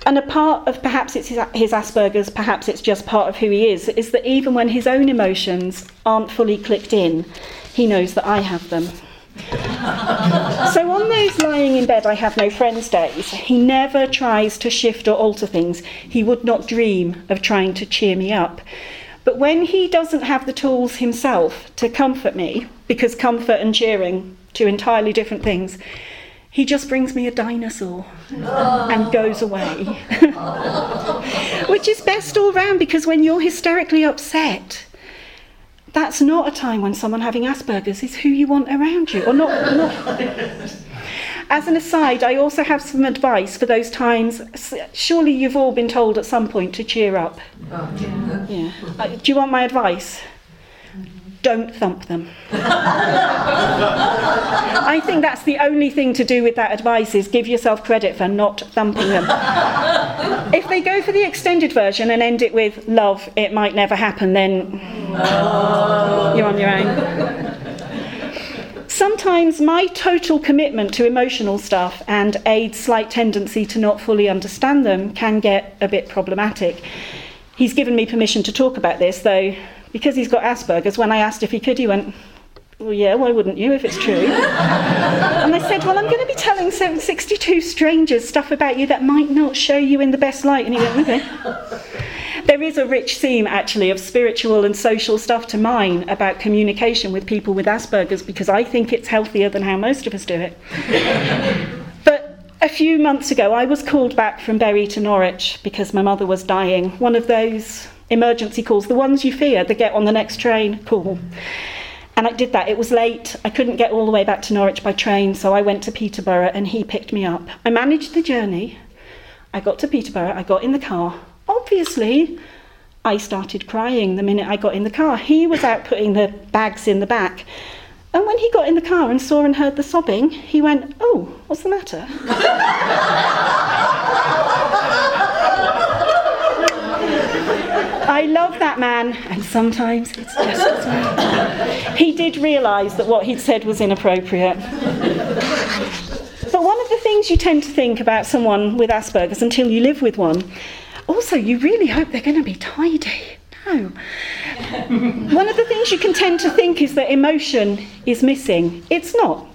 And a part of perhaps it's his, his, Asperger's, perhaps it's just part of who he is, is that even when his own emotions aren't fully clicked in, he knows that I have them. So on those lying in bed, I have no friends days, he never tries to shift or alter things. He would not dream of trying to cheer me up. But when he doesn't have the tools himself to comfort me, because comfort and cheering, two entirely different things, he just brings me a dinosaur and goes away. [laughs] Which is best all round because when you're hysterically upset, that's not a time when someone having Asperger's is who you want around you. Or not, not. As an aside, I also have some advice for those times. Surely you've all been told at some point to cheer up. yeah. yeah. Uh, do you want my advice? Don't thump them. I think that's the only thing to do with that advice is give yourself credit for not thumping them. if they go for the extended version and end it with love, it might never happen, then you're on your own. Sometimes my total commitment to emotional stuff and Aid's slight tendency to not fully understand them can get a bit problematic. He's given me permission to talk about this, though because he's got Asperger's, when I asked if he could, he went, well, yeah, why wouldn't you if it's true? [laughs] and I said, well, I'm going to be telling 762 strangers stuff about you that might not show you in the best light. And he went, okay. [laughs] there is a rich theme, actually, of spiritual and social stuff to mine about communication with people with Asperger's because I think it's healthier than how most of us do it. [laughs] but a few months ago, I was called back from Bury to Norwich because my mother was dying. One of those emergency calls, the ones you fear, the get on the next train call. And I did that. It was late. I couldn't get all the way back to Norwich by train, so I went to Peterborough and he picked me up. I managed the journey. I got to Peterborough, I got in the car. Obviously, I started crying the minute I got in the car. He was out putting the bags in the back. And when he got in the car and saw and heard the sobbing, he went, Oh, what's the matter? [laughs] I love that man, and sometimes it's just well. He did realise that what he'd said was inappropriate. But one of the things you tend to think about someone with Asperger's until you live with one, also, you really hope they're going to be tidy. No. one of the things you can tend to think is that emotion is missing. It's not.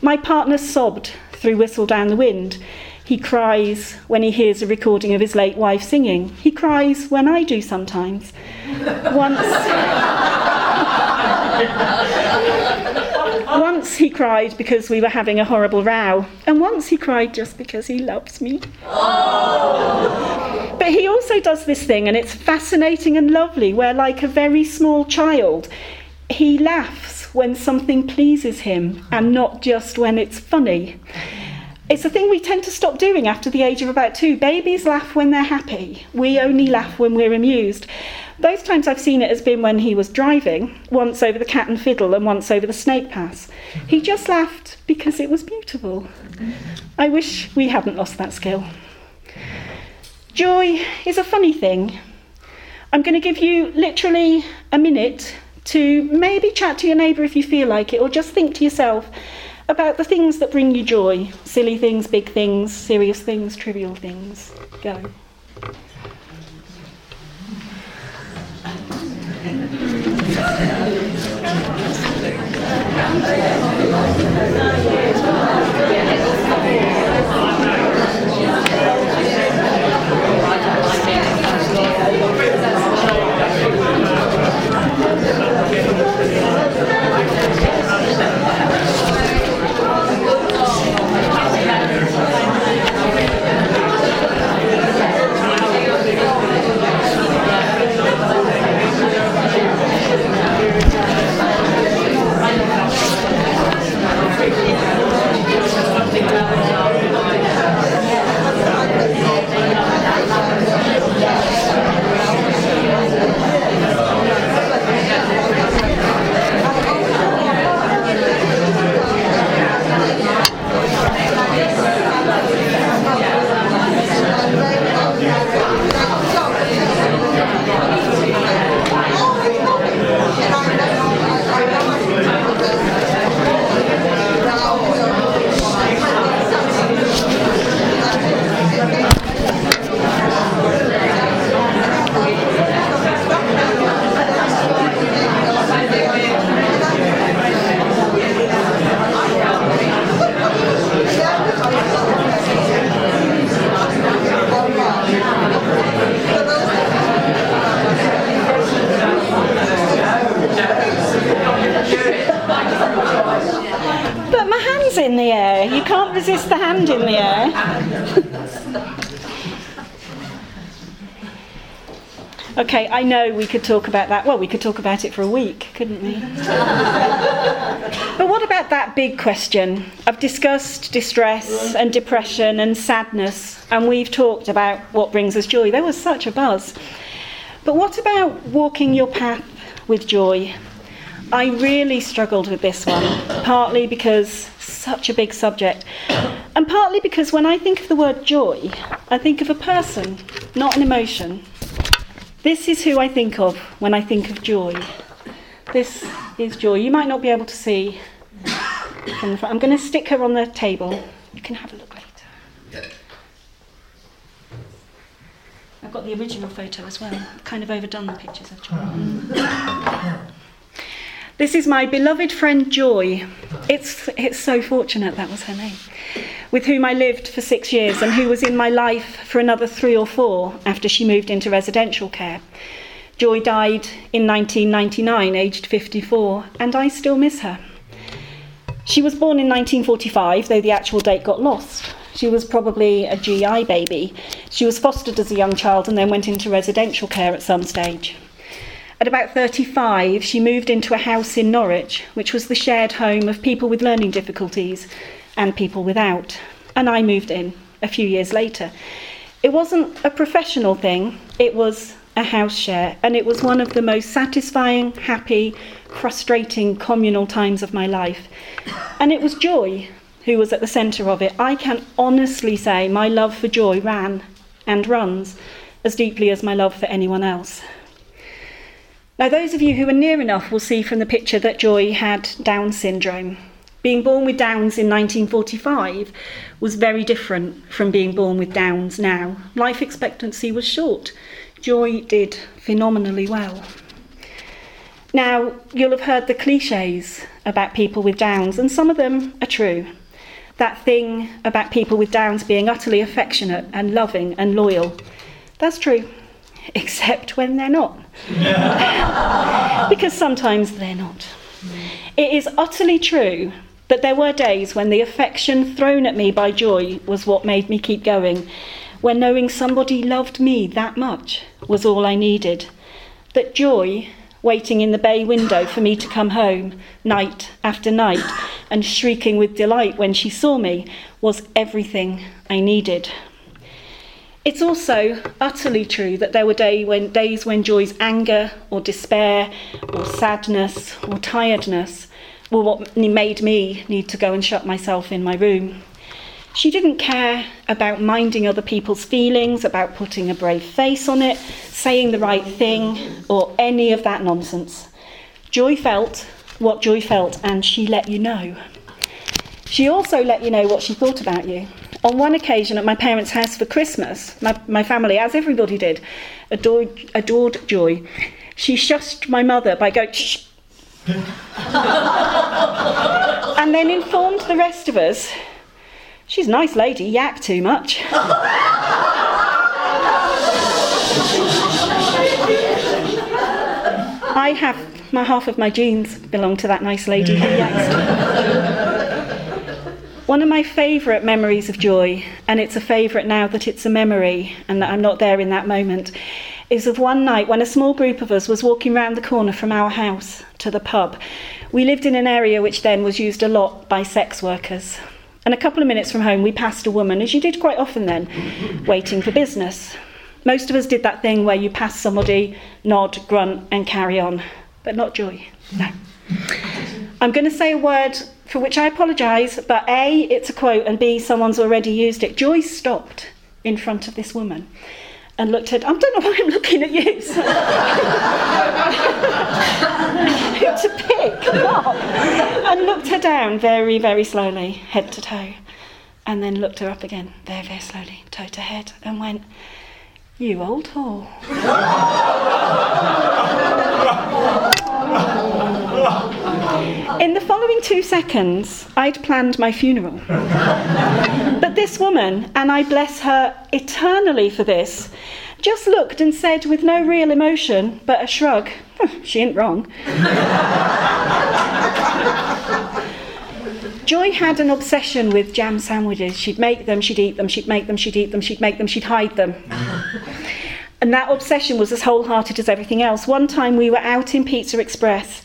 My partner sobbed through Whistle Down the Wind. He cries when he hears a recording of his late wife singing. He cries when I do sometimes. Once. once he cried because we were having a horrible row, and once he cried just because he loves me. But he also does this thing, and it's fascinating and lovely, where, like a very small child, he laughs when something pleases him and not just when it's funny. It's a thing we tend to stop doing after the age of about two. Babies laugh when they're happy. We only laugh when we're amused. Both times I've seen it has been when he was driving, once over the cat and fiddle and once over the snake pass. He just laughed because it was beautiful. I wish we hadn't lost that skill. Joy is a funny thing. I'm going to give you literally a minute to maybe chat to your neighbour if you feel like it, or just think to yourself, about the things that bring you joy silly things, big things, serious things, trivial things. Go. [laughs] resist the hand in the air. Okay, I know we could talk about that. Well, we could talk about it for a week, couldn't we? [laughs] but what about that big question? I've discussed distress and depression and sadness, and we've talked about what brings us joy. There was such a buzz. But what about walking your path with joy? I really struggled with this one, partly because such a big subject. And partly because when I think of the word joy, I think of a person, not an emotion. This is who I think of when I think of joy. This is joy. You might not be able to see from the front. I'm going to stick her on the table. You can have a look later. I've got the original photo as well. kind of overdone the pictures of joy. This is my beloved friend Joy. It's, it's so fortunate that was her name. With whom I lived for six years and who was in my life for another three or four after she moved into residential care. Joy died in 1999, aged 54, and I still miss her. She was born in 1945, though the actual date got lost. She was probably a GI baby. She was fostered as a young child and then went into residential care at some stage. At about 35, she moved into a house in Norwich, which was the shared home of people with learning difficulties and people without. And I moved in a few years later. It wasn't a professional thing, it was a house share, and it was one of the most satisfying, happy, frustrating communal times of my life. And it was Joy who was at the centre of it. I can honestly say my love for Joy ran and runs as deeply as my love for anyone else. Now, those of you who are near enough will see from the picture that Joy had Down syndrome. Being born with Downs in 1945 was very different from being born with Downs now. Life expectancy was short. Joy did phenomenally well. Now, you'll have heard the cliches about people with Downs, and some of them are true. That thing about people with Downs being utterly affectionate and loving and loyal. That's true [laughs] except when they're not. [laughs] because sometimes they're not. It is utterly true that there were days when the affection thrown at me by joy was what made me keep going, when knowing somebody loved me that much was all I needed. That joy, waiting in the bay window for me to come home night after night and shrieking with delight when she saw me, was everything I needed. It's also utterly true that there were day when, days when Joy's anger or despair or sadness or tiredness were what made me need to go and shut myself in my room. She didn't care about minding other people's feelings, about putting a brave face on it, saying the right thing, or any of that nonsense. Joy felt what Joy felt, and she let you know. She also let you know what she thought about you. On one occasion at my parents' house for Christmas, my, my family, as everybody did, adored, adored Joy. She shushed my mother by going, shh. [laughs] and then informed the rest of us, she's a nice lady, yak too much. [laughs] I have my half of my genes belong to that nice lady who yaks. One of my favourite memories of joy, and it's a favourite now that it's a memory and that I'm not there in that moment, is of one night when a small group of us was walking round the corner from our house to the pub. We lived in an area which then was used a lot by sex workers. And a couple of minutes from home, we passed a woman, as you did quite often then, waiting for business. Most of us did that thing where you pass somebody, nod, grunt, and carry on, but not joy. No. I'm going to say a word for which I apologise, but A, it's a quote, and B, someone's already used it. Joy stopped in front of this woman and looked at, I don't know why I'm looking at you. [laughs] to pick up and looked her down very, very slowly, head to toe, and then looked her up again, very, very slowly, toe to head, and went, you old whore. [laughs] In the following two seconds, I'd planned my funeral. [laughs] but this woman, and I bless her eternally for this, just looked and said with no real emotion but a shrug, she ain't wrong. Joy had an obsession with jam sandwiches. She'd make them, she'd eat them, she'd make them, she'd eat them, she'd make them, she'd hide them. and that obsession was as wholehearted as everything else. One time we were out in Pizza Express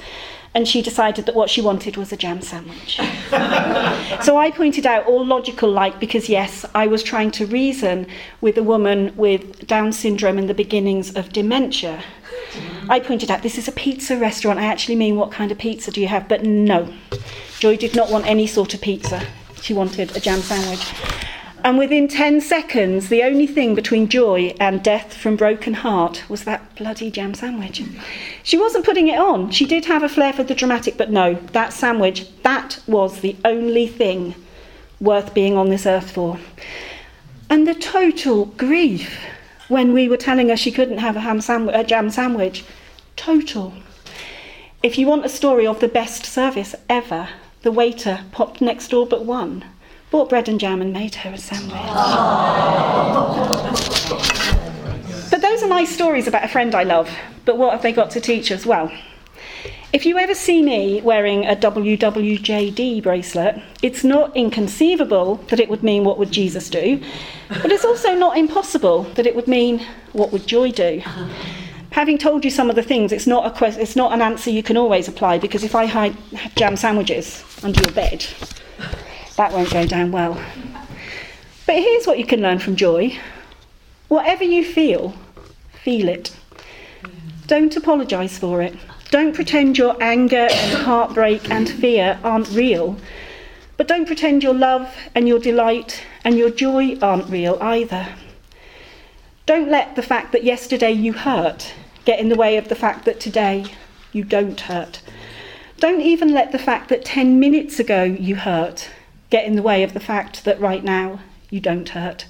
and she decided that what she wanted was a jam sandwich. so I pointed out all logical like because yes, I was trying to reason with a woman with Down syndrome and the beginnings of dementia. I pointed out this is a pizza restaurant. I actually mean what kind of pizza do you have? But no. Joy did not want any sort of pizza. She wanted a jam sandwich. And within 10 seconds, the only thing between joy and death from broken heart was that bloody jam sandwich. She wasn't putting it on. She did have a flair for the dramatic, but no, that sandwich, that was the only thing worth being on this earth for. And the total grief when we were telling her she couldn't have a, ham sandwich, a jam sandwich. Total. If you want a story of the best service ever, the waiter popped next door but one, bought bread and jam and made her a sandwich. but those are nice stories about a friend I love. But what have they got to teach us? Well, if you ever see me wearing a WWJD bracelet, it's not inconceivable that it would mean what would Jesus do, but it's also not impossible that it would mean what would joy do. Having told you some of the things, it's not, a it's not an answer you can always apply because if I hide jam sandwiches under your bed, that won't go down well. But here's what you can learn from joy whatever you feel, feel it. Don't apologise for it. Don't pretend your anger and heartbreak and fear aren't real. But don't pretend your love and your delight and your joy aren't real either. Don't let the fact that yesterday you hurt get in the way of the fact that today you don't hurt. Don't even let the fact that 10 minutes ago you hurt get in the way of the fact that right now you don't hurt.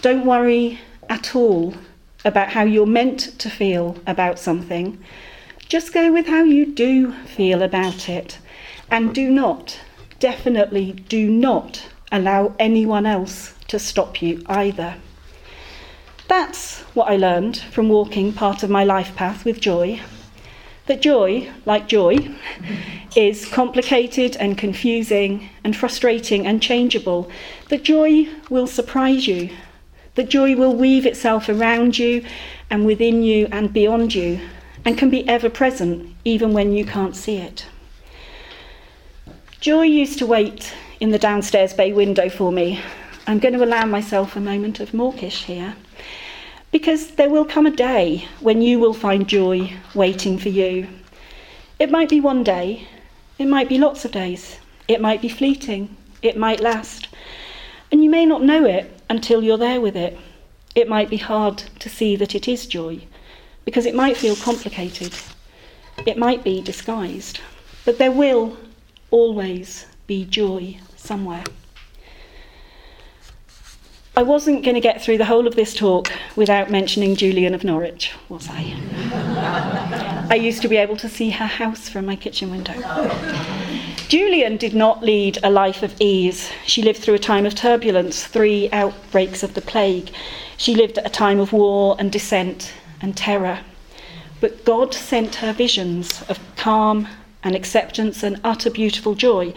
Don't worry at all about how you're meant to feel about something. Just go with how you do feel about it. And do not, definitely do not allow anyone else to stop you either. That's what I learned from walking part of my life path with joy. That joy, like joy, is complicated and confusing and frustrating and changeable. That joy will surprise you. That joy will weave itself around you and within you and beyond you and can be ever present even when you can't see it. Joy used to wait in the downstairs bay window for me. I'm going to allow myself a moment of mawkish here. Because there will come a day when you will find joy waiting for you. It might be one day, it might be lots of days, it might be fleeting, it might last. And you may not know it until you're there with it. It might be hard to see that it is joy, because it might feel complicated, it might be disguised. But there will always be joy somewhere. I wasn't going to get through the whole of this talk without mentioning Julian of Norwich, was I? I used to be able to see her house from my kitchen window. Julian did not lead a life of ease. She lived through a time of turbulence, three outbreaks of the plague. She lived at a time of war and dissent and terror. But God sent her visions of calm and acceptance and utter beautiful joy.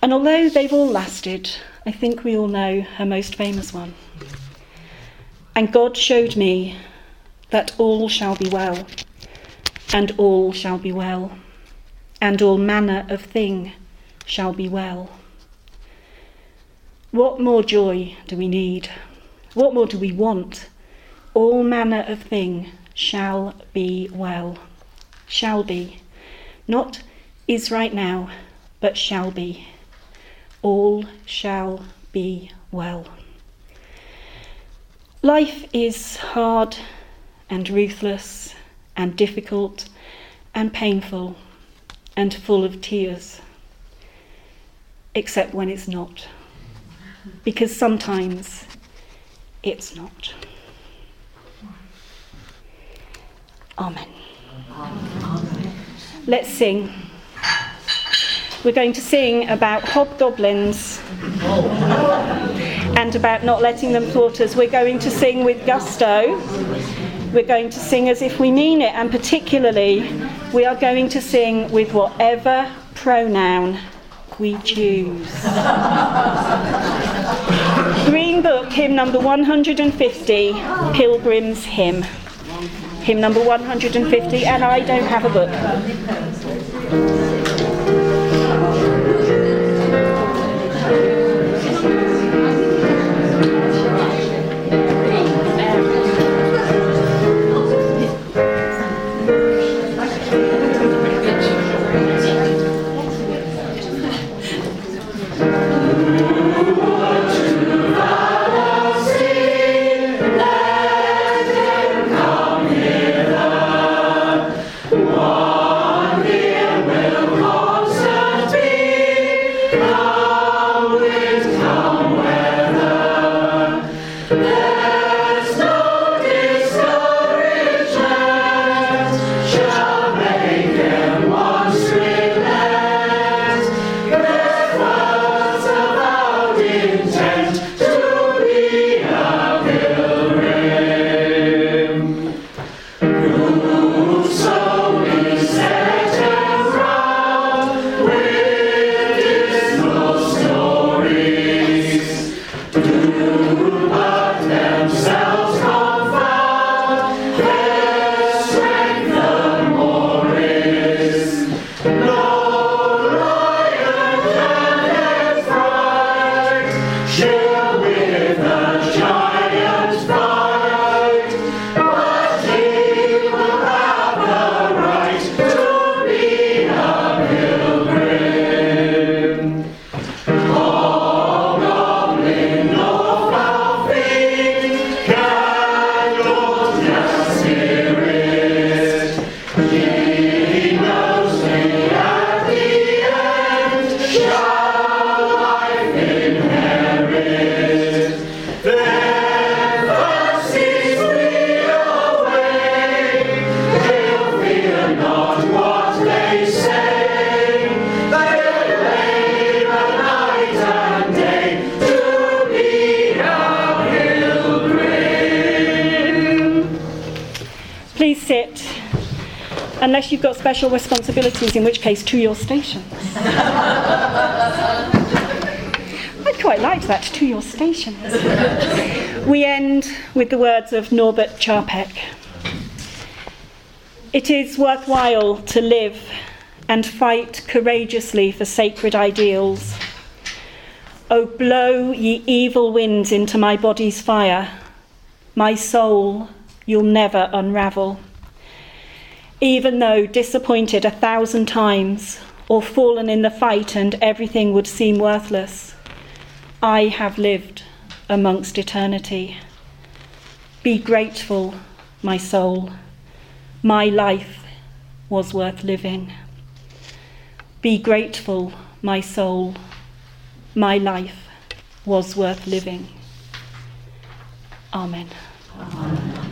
And although they've all lasted, I think we all know her most famous one. And God showed me that all shall be well, and all shall be well, and all manner of thing shall be well. What more joy do we need? What more do we want? All manner of thing shall be well. Shall be. Not is right now, but shall be all shall be well. Life is hard and ruthless and difficult and painful and full of tears, except when it's not, because sometimes it's not. Amen. Amen. Let's sing we're going to sing about hobgoblins and about not letting them thwart us. We're going to sing with gusto. We're going to sing as if we mean it, and particularly, we are going to sing with whatever pronoun we choose. Green Book, hymn number 150, Pilgrim's Hymn. Hymn number 150, and I don't have a book. Unless you've got special responsibilities, in which case, to your stations. [laughs] I'd quite liked that, to your stations. we end with the words of Norbert Čapek. It is worthwhile to live and fight courageously for sacred ideals. Oh, blow ye evil winds into my body's fire. My soul, you'll never unravel even though disappointed a thousand times or fallen in the fight and everything would seem worthless, I have lived amongst eternity. Be grateful, my soul. My life was worth living. Be grateful, my soul. my life was worth living. Amen. Amen.